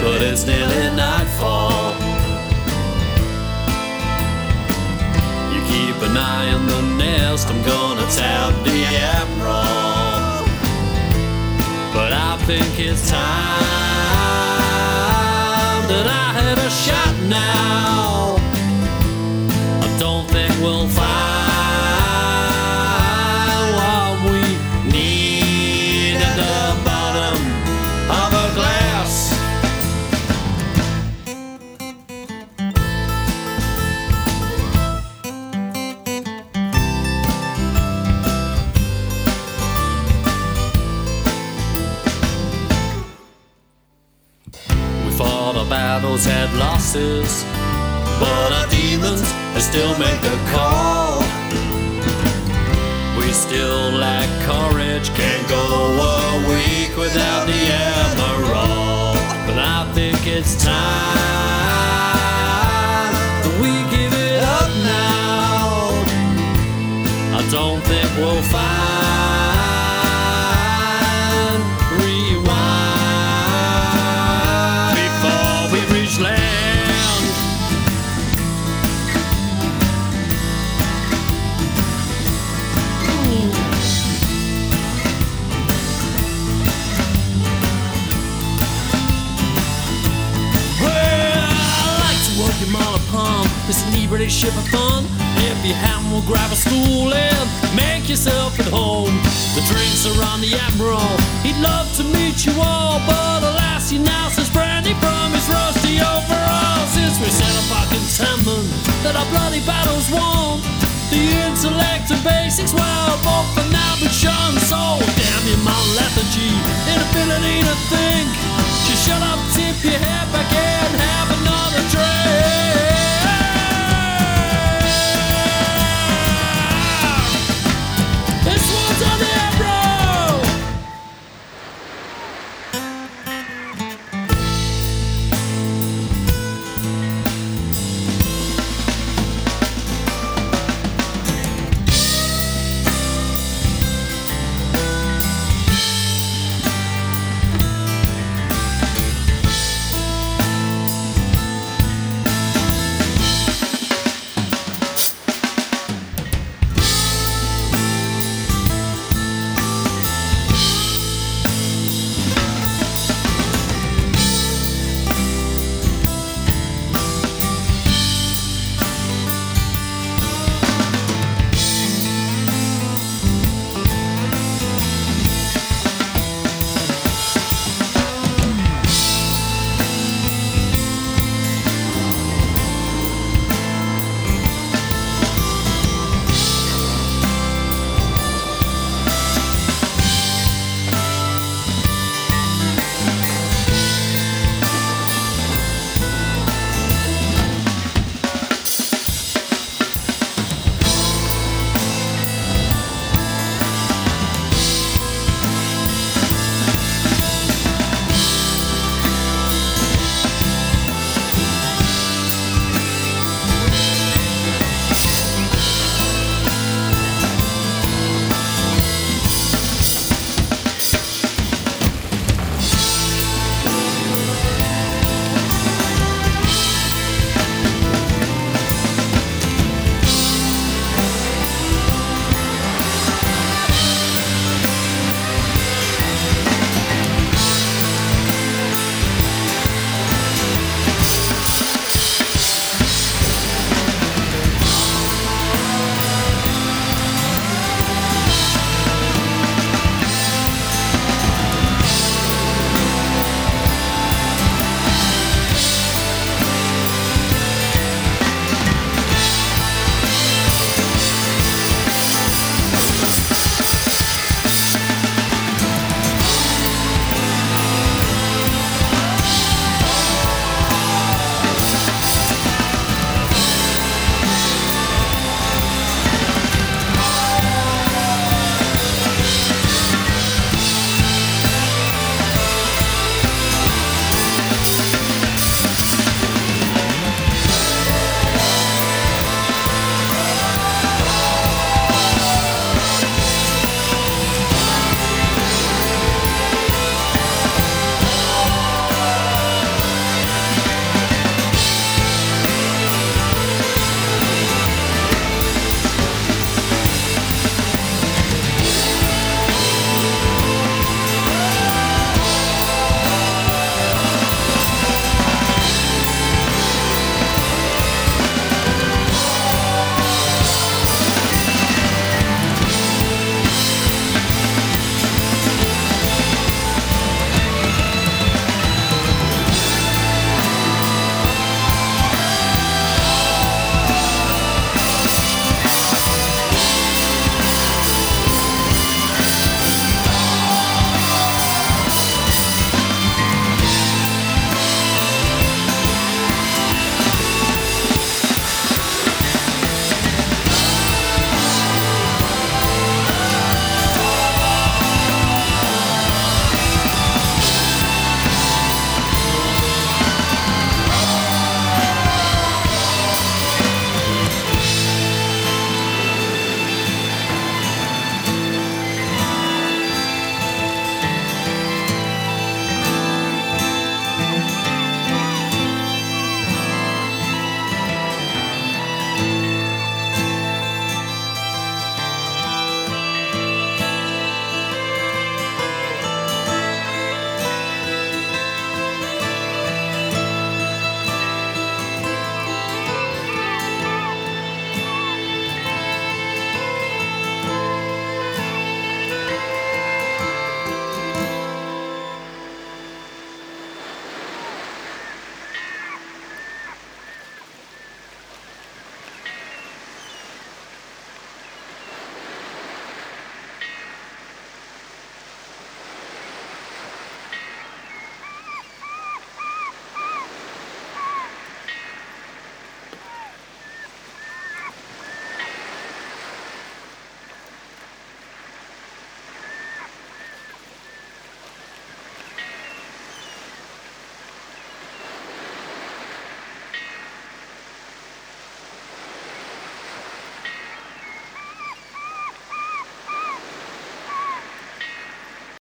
but it's nearly nightfall. You keep an eye on the nest, I'm gonna tap the admiral. But I think it's time that I had a shot now. Fought our battles, had losses, but our demons they still make a call. We still lack courage, can't go a week without the Admiral. But I think it's time that we give it up now. I don't think we'll find this inebriated ship of fun. If you haven't, we'll grab a stool and make yourself at home. The drinks are on the Admiral. He'd love to meet you all, but alas, he now says brandy from his rusty overalls. Since we set up our contentment that our bloody battles won. The intellect and basics, well, both are now been shown. So, damn your mountain lethargy, inability to think. Just shut up,